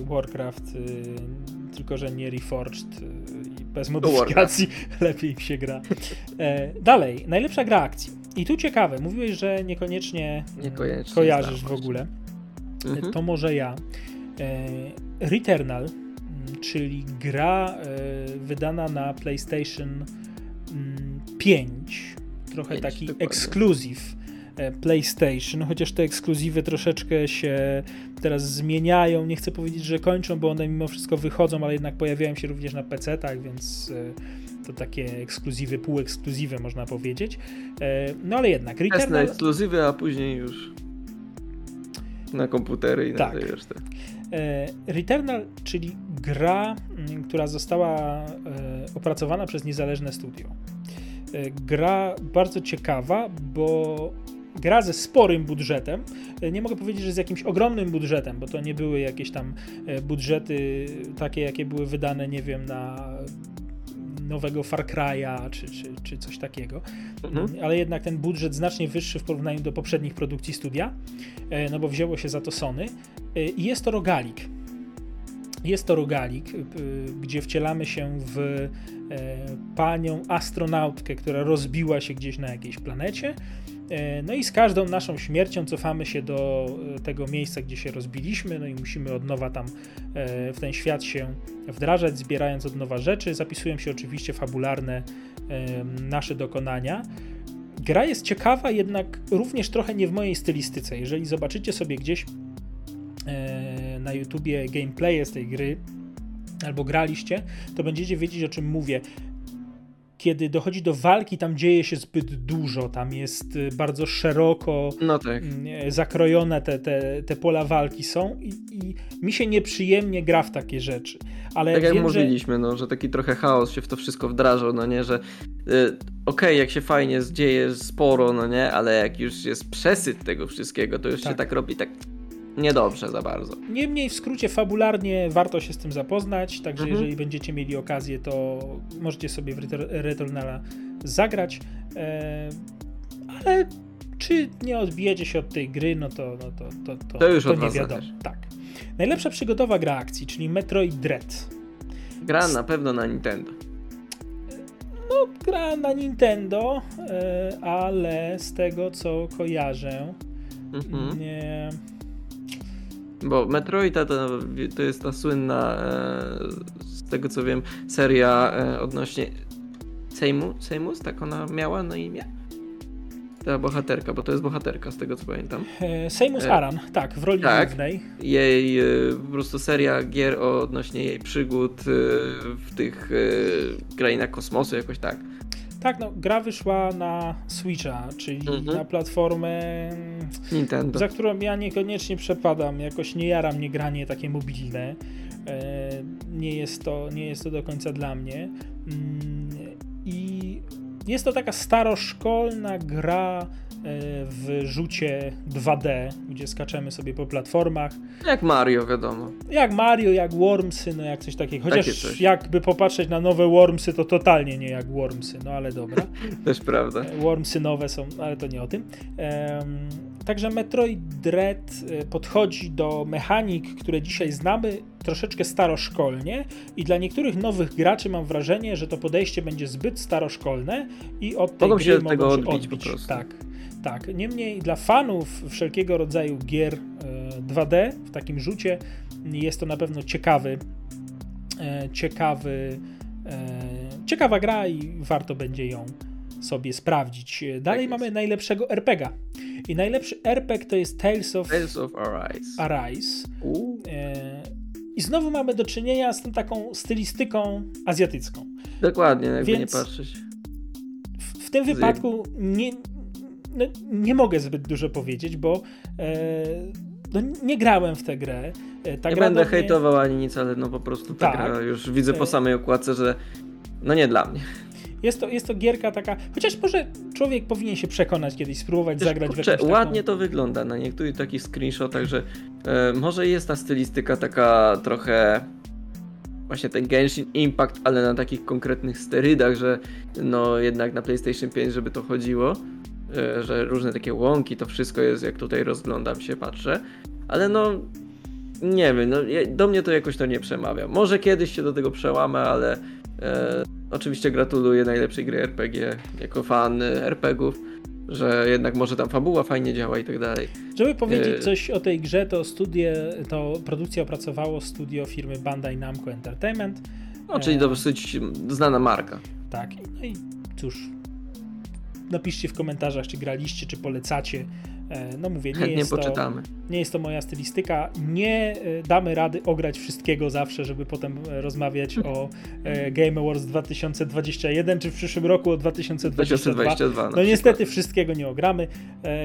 y, Warcraft, y, tylko że nie Reforged y, i bez modyfikacji lepiej mi się gra. E, dalej, najlepsza gra akcji. I tu ciekawe, mówiłeś, że niekoniecznie, Niekoniecznie kojarzysz znam w ogóle. Mhm. To może ja. E, Returnal, czyli gra e, wydana na PlayStation 5. Trochę Pięć, taki dokładnie. ekskluzyw e, PlayStation, chociaż te ekskluzywy troszeczkę się teraz zmieniają. Nie chcę powiedzieć, że kończą, bo one mimo wszystko wychodzą, ale jednak pojawiają się również na PC-tach, więc e, to takie ekskluzywy, półekskluzywy można powiedzieć. E, No ale jednak, Test na Returnal... ekskluzywy, a później już na komputery i na Tak. tej resztę. E, Returnal, czyli gra, mm, która została e, opracowana przez niezależne studio. E, Gra bardzo ciekawa, bo gra ze sporym budżetem. Nie mogę powiedzieć, że z jakimś ogromnym budżetem, bo to nie były jakieś tam budżety takie, jakie były wydane, nie wiem, na nowego Far Cry'a czy, czy, czy coś takiego. Mhm. Ale jednak ten budżet znacznie wyższy w porównaniu do poprzednich produkcji studia, no bo wzięło się za to Sony. I jest to rogalik. Jest to rogalik, y, gdzie wcielamy się w e, panią astronautkę, która rozbiła się gdzieś na jakiejś planecie. E, No i z każdą naszą śmiercią cofamy się do e, tego miejsca, gdzie się rozbiliśmy, no i musimy od nowa tam w ten świat się wdrażać, zbierając od nowa rzeczy. Zapisują się oczywiście fabularne nasze dokonania. Gra jest ciekawa, jednak również trochę nie w mojej stylistyce. Jeżeli zobaczycie sobie gdzieś na YouTubie gameplaye z tej gry, albo graliście, to będziecie wiedzieć o czym mówię. Kiedy dochodzi do walki, tam dzieje się zbyt dużo, tam jest y, bardzo szeroko No tak. mm, zakrojone te, te, te pola walki są i, i mi się nieprzyjemnie gra w takie rzeczy. Ale Tak jak wiem, że mówiliśmy, no, że taki trochę chaos się w to wszystko wdrażał, no nie, że okej, jak się fajnie dzieje sporo, no nie, ale jak już jest przesyt tego wszystkiego, to już Tak. się tak robi tak niedobrze za bardzo. Niemniej w skrócie fabularnie warto się z tym zapoznać, także Mhm. jeżeli będziecie mieli okazję, to możecie sobie w Retur- Returnala zagrać. E, ale czy nie odbijecie się od tej gry, no to, no to, to, to, To już od nie wiadomo. zależy. Tak. Najlepsza przygodowa gra akcji, czyli Metroid Dread. Gra na pewno na Nintendo. Gra na Nintendo, e, ale z tego co kojarzę, Mhm. nie, Bo Metroida to, to jest ta słynna, e, z tego co wiem, seria e, odnośnie Sejmu, Sejmus, tak ona miała na imię? Ta bohaterka, bo to jest bohaterka z tego co pamiętam. e, Seymus Aran, tak, w roli tak. głównej. Jej po prostu seria gier odnośnie jej przygód w tych krainach kosmosu, jakoś tak. Tak, no, gra wyszła na Switcha, czyli Mhm. na platformę, Nintendo. za którą ja niekoniecznie przepadam. Jakoś nie jara mnie granie takie mobilne. E, Nie jest to, nie jest to do końca dla mnie. Mm, I jest to taka staroszkolna gra w rzucie 2D, gdzie skaczemy sobie po platformach. Jak Mario, wiadomo. Jak Mario, jak Wormsy, no jak coś takiego. Chociaż Takie coś. jakby popatrzeć na nowe Wormsy, to totalnie nie jak Wormsy, no ale dobra. Też prawda. Wormsy nowe są, ale to nie o tym. Także Metroid Dread e, podchodzi do mechanik, które dzisiaj znamy, troszeczkę staroszkolnie i dla niektórych nowych graczy mam wrażenie, że to podejście będzie zbyt staroszkolne i od tej Mogą gry się mogą tego się odbić odbić. po prostu. Tak, tak. Niemniej dla fanów wszelkiego rodzaju gier e, 2D w takim rzucie jest to na pewno ciekawy, e, ciekawy, e, ciekawa gra i warto będzie ją sobie sprawdzić. E, Dalej jest. mamy najlepszego RPGa. I najlepszy RPG to jest Tales of Tales of Arise. Arise. E, I znowu mamy do czynienia z tą taką stylistyką azjatycką. Dokładnie, jakby Więc- nie patrzeć. W, w tym wypadku nie, no, nie mogę zbyt dużo powiedzieć, bo e, no, nie grałem w tę grę. E, Ta nie gra będę mnie- hejtował ani nic, ale no po prostu ta Tak. gra już widzę E- po samej okładce, że no nie dla mnie. Jest to, jest to gierka taka, chociaż może człowiek powinien się przekonać kiedyś, spróbować Też, zagrać w kurczę, taką... ładnie to wygląda na niektórych takich screenshotach, że e, może jest ta stylistyka taka trochę właśnie ten Genshin Impact, ale na takich konkretnych sterydach, że no jednak na PlayStation 5, żeby to chodziło, e, że różne takie łąki, to wszystko jest jak tutaj rozglądam się, patrzę, ale no nie wiem, no, do mnie to jakoś to nie przemawia. Może kiedyś się do tego przełamę, ale e, oczywiście gratuluję najlepszej gry RPG jako fan e, RPGów, że jednak może tam fabuła fajnie działa i tak dalej. Żeby powiedzieć E- coś o tej grze, to studie, to produkcję opracowało studio firmy Bandai Namco Entertainment. No, czyli E, dosyć znana marka. Tak, no i cóż, napiszcie w komentarzach, czy graliście, czy polecacie. E, No mówię, nie Chętnie jest, to, poczytamy. nie jest to moja stylistyka. Nie e, damy rady ograć wszystkiego zawsze, żeby potem rozmawiać o e, Game Awards 2021, czy w przyszłym roku o 2022. 2022 na No niestety wszystkiego nie ogramy,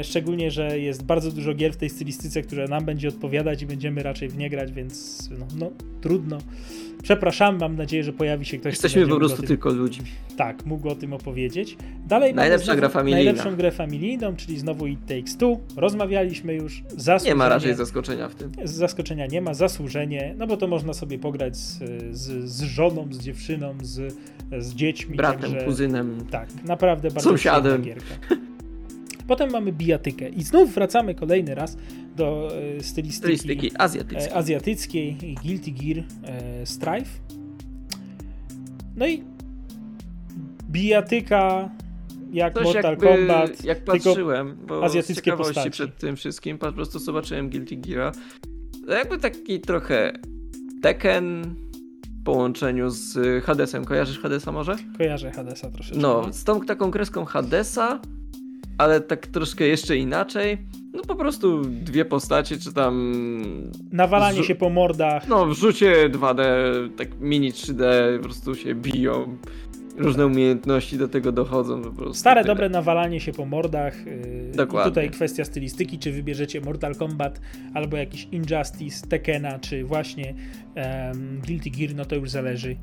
szczególnie, że jest bardzo dużo gier w tej stylistyce, które nam będzie odpowiadać i będziemy raczej w nie grać, więc no, no trudno. Przepraszam, mam nadzieję, że pojawi się ktoś, kto Jesteśmy po prostu tym, tylko ludźmi. Tak, mógł o tym opowiedzieć. Dalej Najlepsza znowu gra familijna. Najlepszą grę familijną, czyli znowu It Takes Two. Rozmawialiśmy już. Zasłużenie, Nie ma raczej zaskoczenia w tym. zaskoczenia nie ma, zasłużenie, no bo to można sobie pograć z, z, z żoną, z dziewczyną, z, z dziećmi. Bratem, także, kuzynem. Tak, naprawdę bardzo Sąsiadem. gierka. Potem mamy bijatykę i znów wracamy kolejny raz do e, stylistyki, Stylistyki e, azjatyckiej. azjatyckiej Guilty Gear e, Strife. No i bijatyka jak Coś Mortal jakby, Kombat, jak patrzyłem, bo z azjatyckie ciekawości postaci. przed tym wszystkim po prostu zobaczyłem Guilty Geara. To jakby taki trochę Tekken w połączeniu z Hadesem. Kojarzysz Hadesa może? kojarzę Hadesa troszeczkę. No, z tą taką kreską Hadesa, ale tak troszkę jeszcze inaczej. No po prostu dwie postacie, czy tam... Nawalanie się po mordach, No, w rzucie 2D, tak mini 3D, po prostu się biją. Różne umiejętności do tego dochodzą po prostu. Stare, tyle. dobre nawalanie się po mordach. Yy, Dokładnie. I tutaj kwestia stylistyki, czy wybierzecie Mortal Kombat, albo jakiś Injustice, Tekkena, czy właśnie em, Guilty Gear, no to już zależy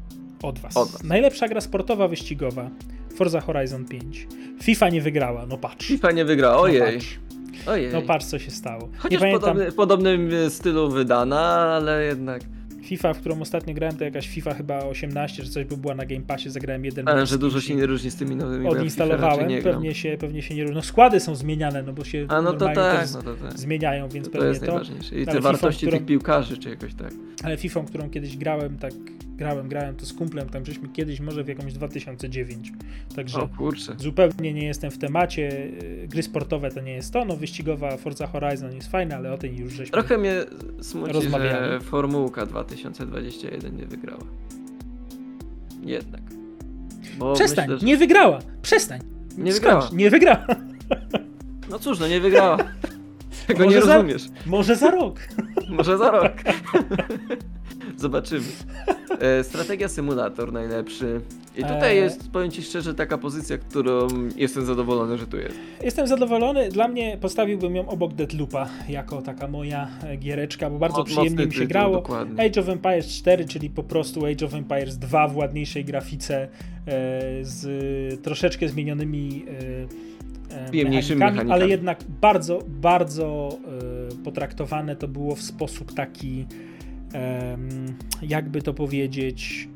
od was. Od was. Najlepsza gra sportowa, wyścigowa. Forza Horizon 5. FIFA nie wygrała, no patrz. FIFA nie wygra, No ojej. patrz, Ojej. no patrz co się stało. Chociaż nie pamiętam, w podobnym e, stylu wydana, ale jednak. FIFA, w którą ostatnio grałem, to jakaś FIFA chyba 18 czy coś, bo była na Game Passie, zagrałem jeden Ale że dużo się nie różni z tymi nowymi. FIFA Odinstalowałem, pewnie się, pewnie się nie różni. No składy są zmieniane, no bo się A no to tak, no to tak. zmieniają, więc To, to pewnie jest to. najważniejsze. I ale te FIFA, wartości którą- tych piłkarzy, czy jakoś tak. Ale FIFA, którą kiedyś grałem, tak grałem, grałem to z kumplem, tam żeśmy kiedyś może w jakąś 2009. Także O kurczę. zupełnie nie jestem w temacie. Yy, Gry sportowe to nie jest to, no wyścigowa Forza Horizon jest fajna, ale o tej już żeśmy... Trochę mnie smuci, że Formułka 2021 nie wygrała. Jednak. Bo Przestań, myślę, że... nie wygrała! Przestań! Nie wygrała. Nie wygrała! No cóż, no nie wygrała. Tego Może nie za- rozumiesz. Może za rok. Może za rok. Zobaczymy. E, strategia symulator najlepszy. I tutaj Eee. jest, powiem Ci szczerze, taka pozycja, którą jestem zadowolony, że tu jest. Jestem zadowolony. Dla mnie postawiłbym ją obok Deadloopa jako taka moja e, giereczka, bo bardzo przyjemnie mi się tytuł, grało. dokładnie. Age of Empires 4, czyli po prostu Age of Empires 2 w ładniejszej grafice e, z troszeczkę zmienionymi e, e, Przyjemniejszymi mechanikami, ale jednak bardzo, bardzo e, potraktowane to było w sposób taki jakby to powiedzieć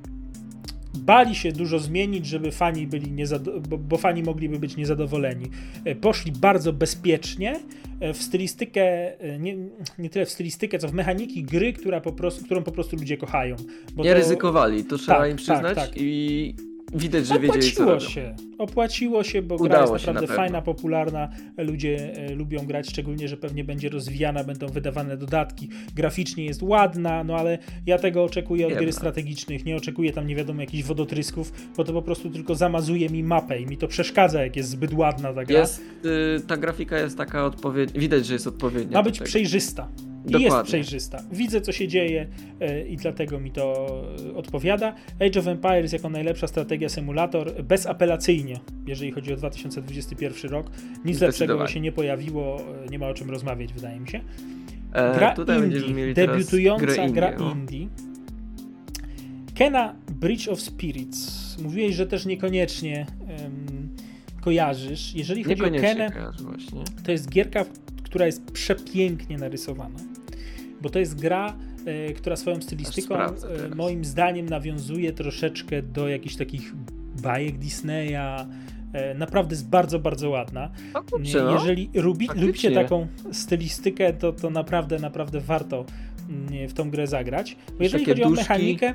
bali się dużo zmienić, żeby fani byli niezado- bo, bo fani mogliby być niezadowoleni. E, Poszli bardzo bezpiecznie e, w stylistykę, e, nie, nie tyle w stylistykę, co w mechaniki gry, która po prostu, którą po prostu ludzie kochają. Nie to- ryzykowali, to trzeba Tak, im przyznać tak, tak. i widać, że wiedzieli co robią. się. Opłaciło się, bo gra Udało jest się naprawdę na fajna, popularna. Ludzie e, lubią grać, szczególnie, że pewnie będzie rozwijana, będą wydawane dodatki. Graficznie jest ładna, no ale ja tego oczekuję od Jedna. gry strategicznych. Nie oczekuję tam nie wiadomo jakichś wodotrysków, bo to po prostu tylko zamazuje mi mapę i mi to przeszkadza, jak jest zbyt ładna ta gra. Jest, y, ta grafika jest taka odpowiednia, widać, że jest odpowiednia. Ma być tego. przejrzysta. I Dokładnie. jest przejrzysta. Widzę, co się dzieje e, i dlatego mi to e, odpowiada. Age of Empires jako najlepsza strategia symulator, bezapelacyjnie, jeżeli chodzi o 2021 rok. Nic lepszego się nie pojawiło, e, nie ma o czym rozmawiać, wydaje mi się. E, Gra będziemy indie, debiutująca indie, gra indie. Kena Bridge of Spirits. Mówiłeś, że też niekoniecznie em, kojarzysz. Jeżeli chodzi o Kenę, to jest gierka, która jest przepięknie narysowana. Bo to jest gra, e, która swoją stylistyką e, moim zdaniem nawiązuje troszeczkę do jakichś takich bajek Disneya. E, naprawdę jest bardzo, bardzo ładna. O kurczę, no. Jeżeli lubi, lubicie taką stylistykę, to, to naprawdę, naprawdę warto mm, w tą grę zagrać. Bo jeżeli chodzi o duszki. mechanikę,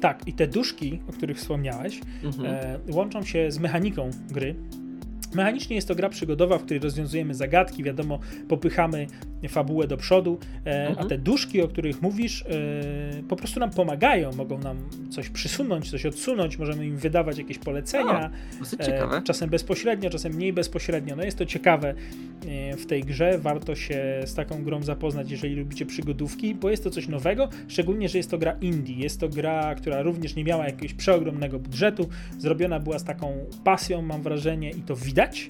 tak, i te duszki, o których wspomniałeś, Mhm. e, łączą się z mechaniką gry. Mechanicznie jest to gra przygodowa, w której rozwiązujemy zagadki, wiadomo, popychamy fabułę do przodu, e, a Mhm. te duszki, o których mówisz, e, po prostu nam pomagają, mogą nam coś przysunąć, coś odsunąć, możemy im wydawać jakieś polecenia. Dosyć E. Czasem bezpośrednio, czasem mniej bezpośrednio. No jest to ciekawe w tej grze. Warto się z taką grą zapoznać, jeżeli lubicie przygodówki, bo jest to coś nowego, szczególnie, że jest to gra indie. Jest to gra, która również nie miała jakiegoś przeogromnego budżetu. Zrobiona była z taką pasją, mam wrażenie, i to widać,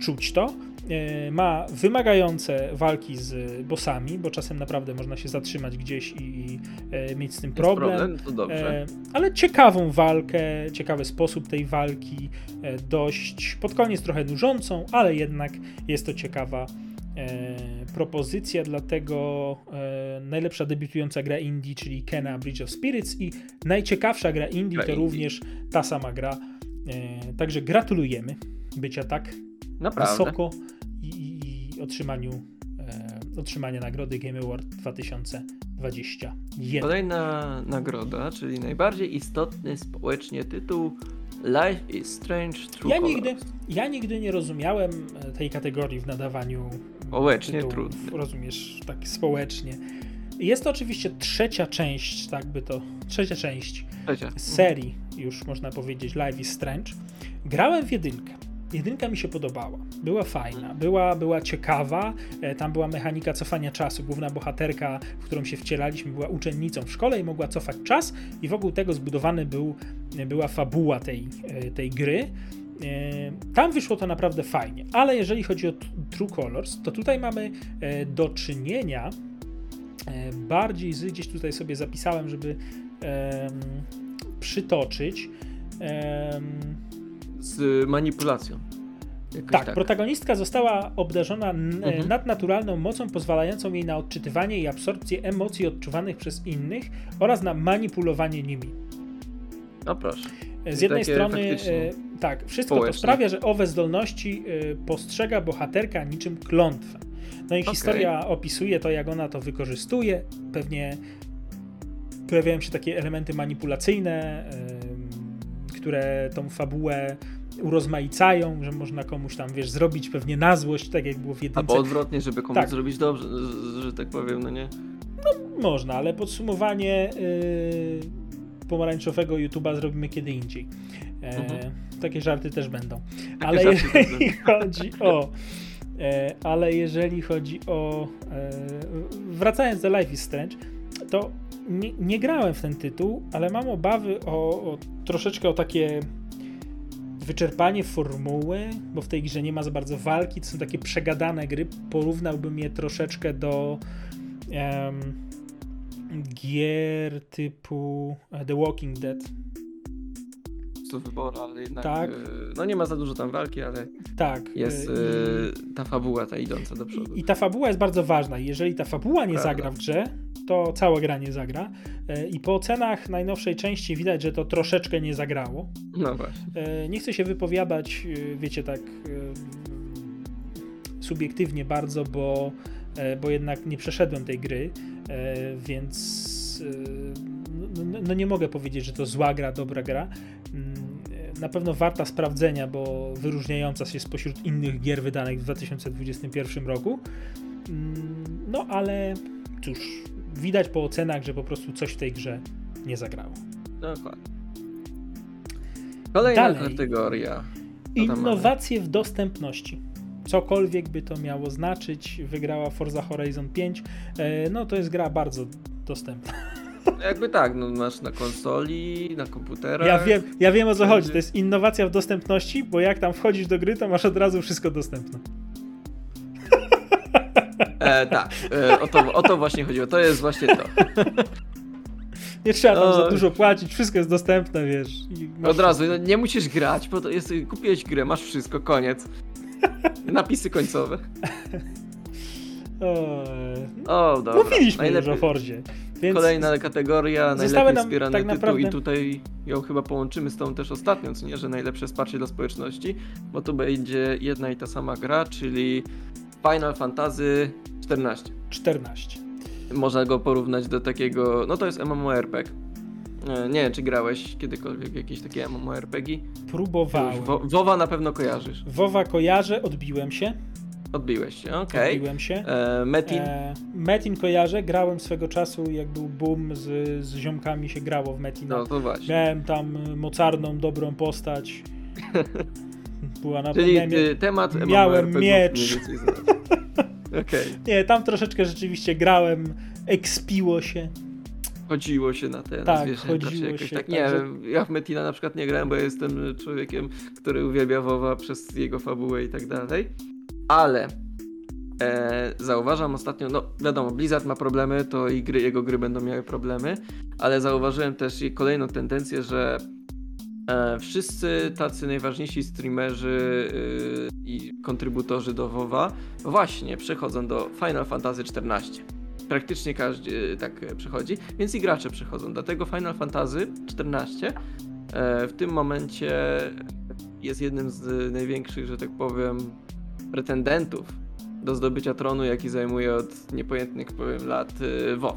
czuć to. E, Ma wymagające walki z bossami, bo czasem naprawdę można się zatrzymać gdzieś i, i e, mieć z tym Jest problem. problem, to dobrze. E, ale ciekawą walkę, ciekawy sposób tej walki, dość pod koniec trochę nużącą, ale jednak jest to ciekawa propozycja, dlatego najlepsza debiutująca gra indie, czyli Kena Bridge of Spirits i najciekawsza gra indie Gra to indie. również ta sama gra. Także gratulujemy bycia tak Naprawdę. wysoko otrzymaniu, e, otrzymania nagrody Game Award 2021. Kolejna nagroda, czyli najbardziej istotny społecznie tytuł Life is Strange True Ja Colors. nigdy, ja nigdy nie rozumiałem e, tej kategorii w nadawaniu Społecznie tytułów, trudny. rozumiesz, tak społecznie. Jest to oczywiście trzecia część, tak by to, trzecia część Trzecia. serii, już można powiedzieć, Life is Strange. Grałem w jedynkę. Jedynka mi się podobała. Była fajna, była, była ciekawa. E, Tam była mechanika cofania czasu. Główna bohaterka, w którą się wcielaliśmy, była uczennicą w szkole i mogła cofać czas, i wokół tego zbudowany był, była fabuła tej, e, tej gry. E, Tam wyszło to naprawdę fajnie, ale jeżeli chodzi o True Colors, to tutaj mamy e, do czynienia e, bardziej z, gdzieś tutaj sobie zapisałem, żeby em, przytoczyć. Em, Z manipulacją. Tak, tak. protagonistka została obdarzona Mhm. nadnaturalną mocą pozwalającą jej na odczytywanie i absorpcję emocji odczuwanych przez innych oraz na manipulowanie nimi. No proszę. Z jednej strony, e, tak, wszystko to sprawia, że owe zdolności e, postrzega bohaterka niczym klątwę. No i Okej. historia opisuje to, jak ona to wykorzystuje. Pewnie pojawiają się takie elementy manipulacyjne, em, które tą fabułę urozmaicają, że można komuś tam, wiesz, zrobić pewnie na złość, tak jak było w jedynce. Albo odwrotnie, żeby komuś Tak. zrobić dobrze, że, tak powiem, no nie? Można, ale podsumowanie yy, pomarańczowego YouTube'a zrobimy kiedy indziej. E, Mhm. Takie żarty też będą. Ale żarty też jeżeli chodzi o. E, ale jeżeli chodzi o. E, wracając do Life is Strange, to nie, nie grałem w ten tytuł, ale mam obawy o, o troszeczkę o takie wyczerpanie formuły, bo w tej grze nie ma za bardzo walki, to są takie przegadane gry. Porównałbym je troszeczkę do em, gier typu The Walking Dead. Wyboru, ale jednak Tak. e, no nie ma za dużo tam walki, ale Tak. jest y, e, ta fabuła ta idąca do przodu. I ta fabuła jest bardzo ważna. i Jeżeli ta fabuła nie Prawda. zagra w grze, to cała gra nie zagra. E, I po ocenach najnowszej części widać, że to troszeczkę nie zagrało. No właśnie. E, Nie chcę się wypowiadać, e, wiecie, tak e, subiektywnie bardzo, bo, e, bo jednak nie przeszedłem tej gry, e, więc e, no, no nie mogę powiedzieć, że to zła gra, dobra gra. Mm, Na pewno warta sprawdzenia, bo wyróżniająca się spośród innych gier wydanych w 2021 roku. Mm, No ale cóż, widać po ocenach, że po prostu coś w tej grze nie zagrało. Dokładnie. Kolejna Dalej. kategoria. Co Innowacje w dostępności. Cokolwiek by to miało znaczyć, wygrała Forza Horizon 5. E, No to jest gra bardzo dostępna. Jakby tak, no masz na konsoli, na komputerach. Ja wiem, ja wiem o co chodzi. To jest innowacja w dostępności, bo jak tam wchodzisz do gry, to masz od razu wszystko dostępne. E, tak, e, o, to, o to właśnie chodziło. To jest właśnie to. Nie trzeba tam za Oj. dużo płacić, wszystko jest dostępne, wiesz. Od razu, no, nie musisz grać, bo to jest, kupiłeś grę, masz wszystko, koniec. Napisy końcowe. O, O, dobra. Mówiliśmy już Najlepiej- o Fordzie. Więc Kolejna kategoria, najlepiej nam wspierany tak tytuł naprawdę- i tutaj ją chyba połączymy z tą też ostatnią, co nie, że najlepsze wsparcie dla społeczności, bo tu będzie jedna i ta sama gra, czyli Final Fantasy XIV. 14. Można go porównać do takiego, no to jest MMORPG. E, Nie wiem, czy grałeś kiedykolwiek jakieś takie MMORPG? Próbowałem. Wo- WoWa na pewno kojarzysz. Wowa kojarzę, odbiłem się. Odbiłeś się, okej. Odbiłem się. E, Metin? E, Metin kojarzę, grałem swego czasu, jak był boom, z, z ziomkami się grało w Metina. No to właśnie. Miałem tam mocarną, dobrą postać. Była na Czyli miałem- temat miałem miecz. Okej. Nie, tam troszeczkę rzeczywiście grałem, ekspiło się. Chodziło się na te Tak, zwierzęta, chodziło jakoś się, tak. Nie wiem, ja w Metina na przykład nie grałem, bo ja jestem człowiekiem, który uwielbia WoWa przez jego fabułę i tak dalej. Ale e, zauważam ostatnio, no wiadomo, Blizzard ma problemy, to i gry, jego gry będą miały problemy, ale zauważyłem też kolejną tendencję, że e, wszyscy tacy najważniejsi streamerzy y, i kontrybutorzy do WoWa właśnie przechodzą do Final Fantasy XIV. Praktycznie każdy tak e, przechodzi, więc i gracze przechodzą. Dlatego Final Fantasy XIV e, w tym momencie jest jednym z największych, że tak powiem, pretendentów do zdobycia tronu, jaki zajmuje od niepojętnych powiem lat WoW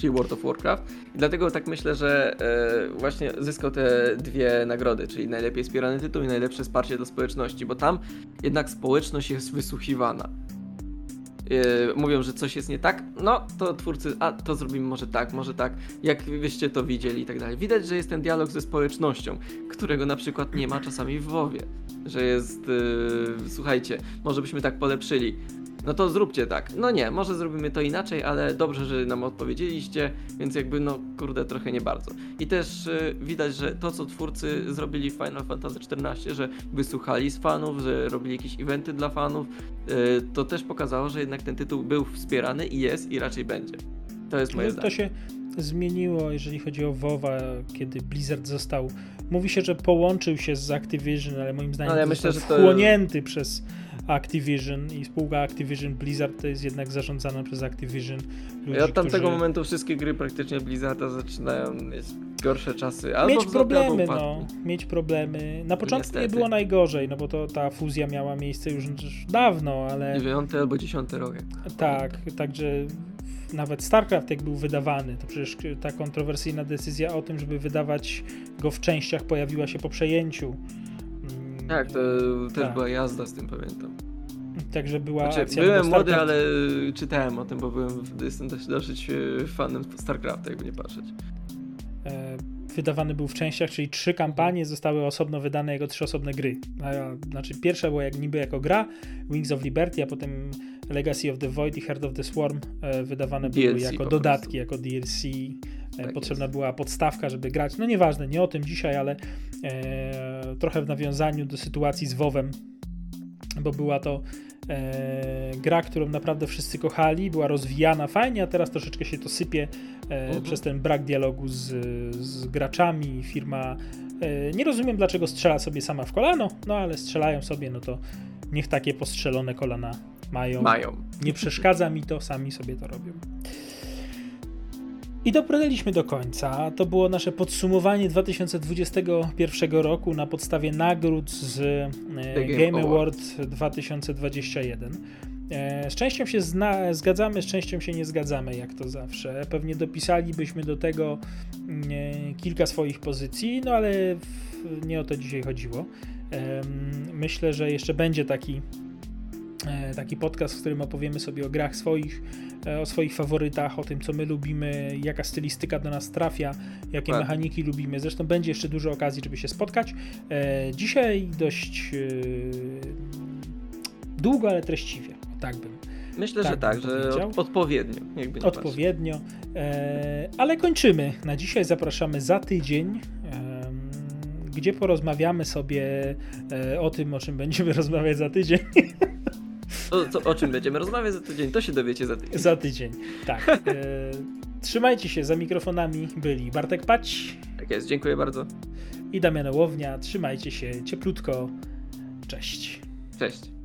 czyli World of Warcraft. I dlatego tak myślę, że e, właśnie zyskał te dwie nagrody, czyli najlepiej wspierany tytuł i najlepsze wsparcie dla społeczności, bo tam jednak społeczność jest wysłuchiwana. E, mówią, że coś jest nie tak, no to twórcy, a to zrobimy może tak, może tak, jak wyście to widzieli i tak dalej. Widać, że jest ten dialog ze społecznością, którego na przykład nie ma czasami w WoWie. Że jest, e, słuchajcie, może byśmy tak polepszyli. No to zróbcie tak. No nie, może zrobimy to inaczej, ale dobrze, że nam odpowiedzieliście, więc jakby no kurde trochę nie bardzo. I też y, widać, że to co twórcy zrobili w Final Fantasy XIV, że wysłuchali z fanów, że robili jakieś eventy dla fanów, y, to też pokazało, że jednak ten tytuł był wspierany i jest i raczej będzie. To jest moje No, zdanie. to się zmieniło, jeżeli chodzi o WoWa, kiedy Blizzard został. Mówi się, że połączył się z Activision, ale moim zdaniem Ale ja myślę, że to- wchłonięty przez Activision i spółka Activision Blizzard to jest jednak zarządzana przez Activision. Ludzi, I od tamtego którzy... momentu wszystkie gry praktycznie Blizzarda zaczynają mieć gorsze czasy. Albo mieć problemy, no, mieć problemy. Na początku nie Niestety. było najgorzej, no bo to ta fuzja miała miejsce już dawno, ale Dziewiąty albo dziesiąty rok. tak, także nawet StarCraft jak był wydawany, to przecież ta kontrowersyjna decyzja o tym, żeby wydawać go w częściach pojawiła się po przejęciu. Mm, Tak, to też tak. była jazda z tym, pamiętam. Także była Znaczy, byłem młody, ale czytałem o tym, bo byłem, jestem dość, dosyć e, fanem StarCrafta, jakby nie patrzeć. e, wydawany był w częściach, czyli trzy kampanie zostały osobno wydane jako trzy osobne gry. Znaczy pierwsza była jak, niby jako gra, Wings of Liberty, a potem Legacy of the Void i Heart of the Swarm e, wydawane były DLC jako po dodatki, jako DLC. E, Tak Potrzebna jest. była podstawka, żeby grać. No nieważne, nie o tym dzisiaj, ale e, trochę w nawiązaniu do sytuacji z WoWem, bo była to E, gra, którą naprawdę wszyscy kochali, była rozwijana fajnie, a teraz troszeczkę się to sypie e, Mhm. przez ten brak dialogu z, z graczami. Firma e, nie rozumiem, dlaczego strzela sobie sama w kolano, no ale strzelają sobie, no to niech takie postrzelone kolana mają. Mają. Nie przeszkadza mi to, sami sobie to robią. I dobrnęliśmy do końca. To było nasze podsumowanie 2021 roku na podstawie nagród z e, Game Game Award. Award 2021. E, Z częścią się zna, zgadzamy, z częścią się nie zgadzamy, jak to zawsze. Pewnie dopisalibyśmy do tego mm, e, kilka swoich pozycji, no ale nie o to dzisiaj chodziło. Myślę, że jeszcze będzie taki taki podcast, w którym opowiemy sobie o grach swoich, e, o swoich faworytach, o tym, co my lubimy, jaka stylistyka do nas trafia, jakie Tak. mechaniki lubimy. Zresztą będzie jeszcze dużo okazji, żeby się spotkać. E, Dzisiaj dość e, długo, ale treściwie. Tak bym Myślę, Tak że tak, że odpowiednio. Odpowiednio. E, ale kończymy. Na dzisiaj zapraszamy za tydzień, gdzie porozmawiamy sobie e, o tym, o czym będziemy rozmawiać za tydzień. To, to, o czym będziemy rozmawiać za tydzień, to się dowiecie za tydzień. Za tydzień, tak. E, trzymajcie się, za mikrofonami byli Bartek Pać Tak jest, dziękuję bardzo. i Damian Łownia. Trzymajcie się cieplutko. Cześć. Cześć.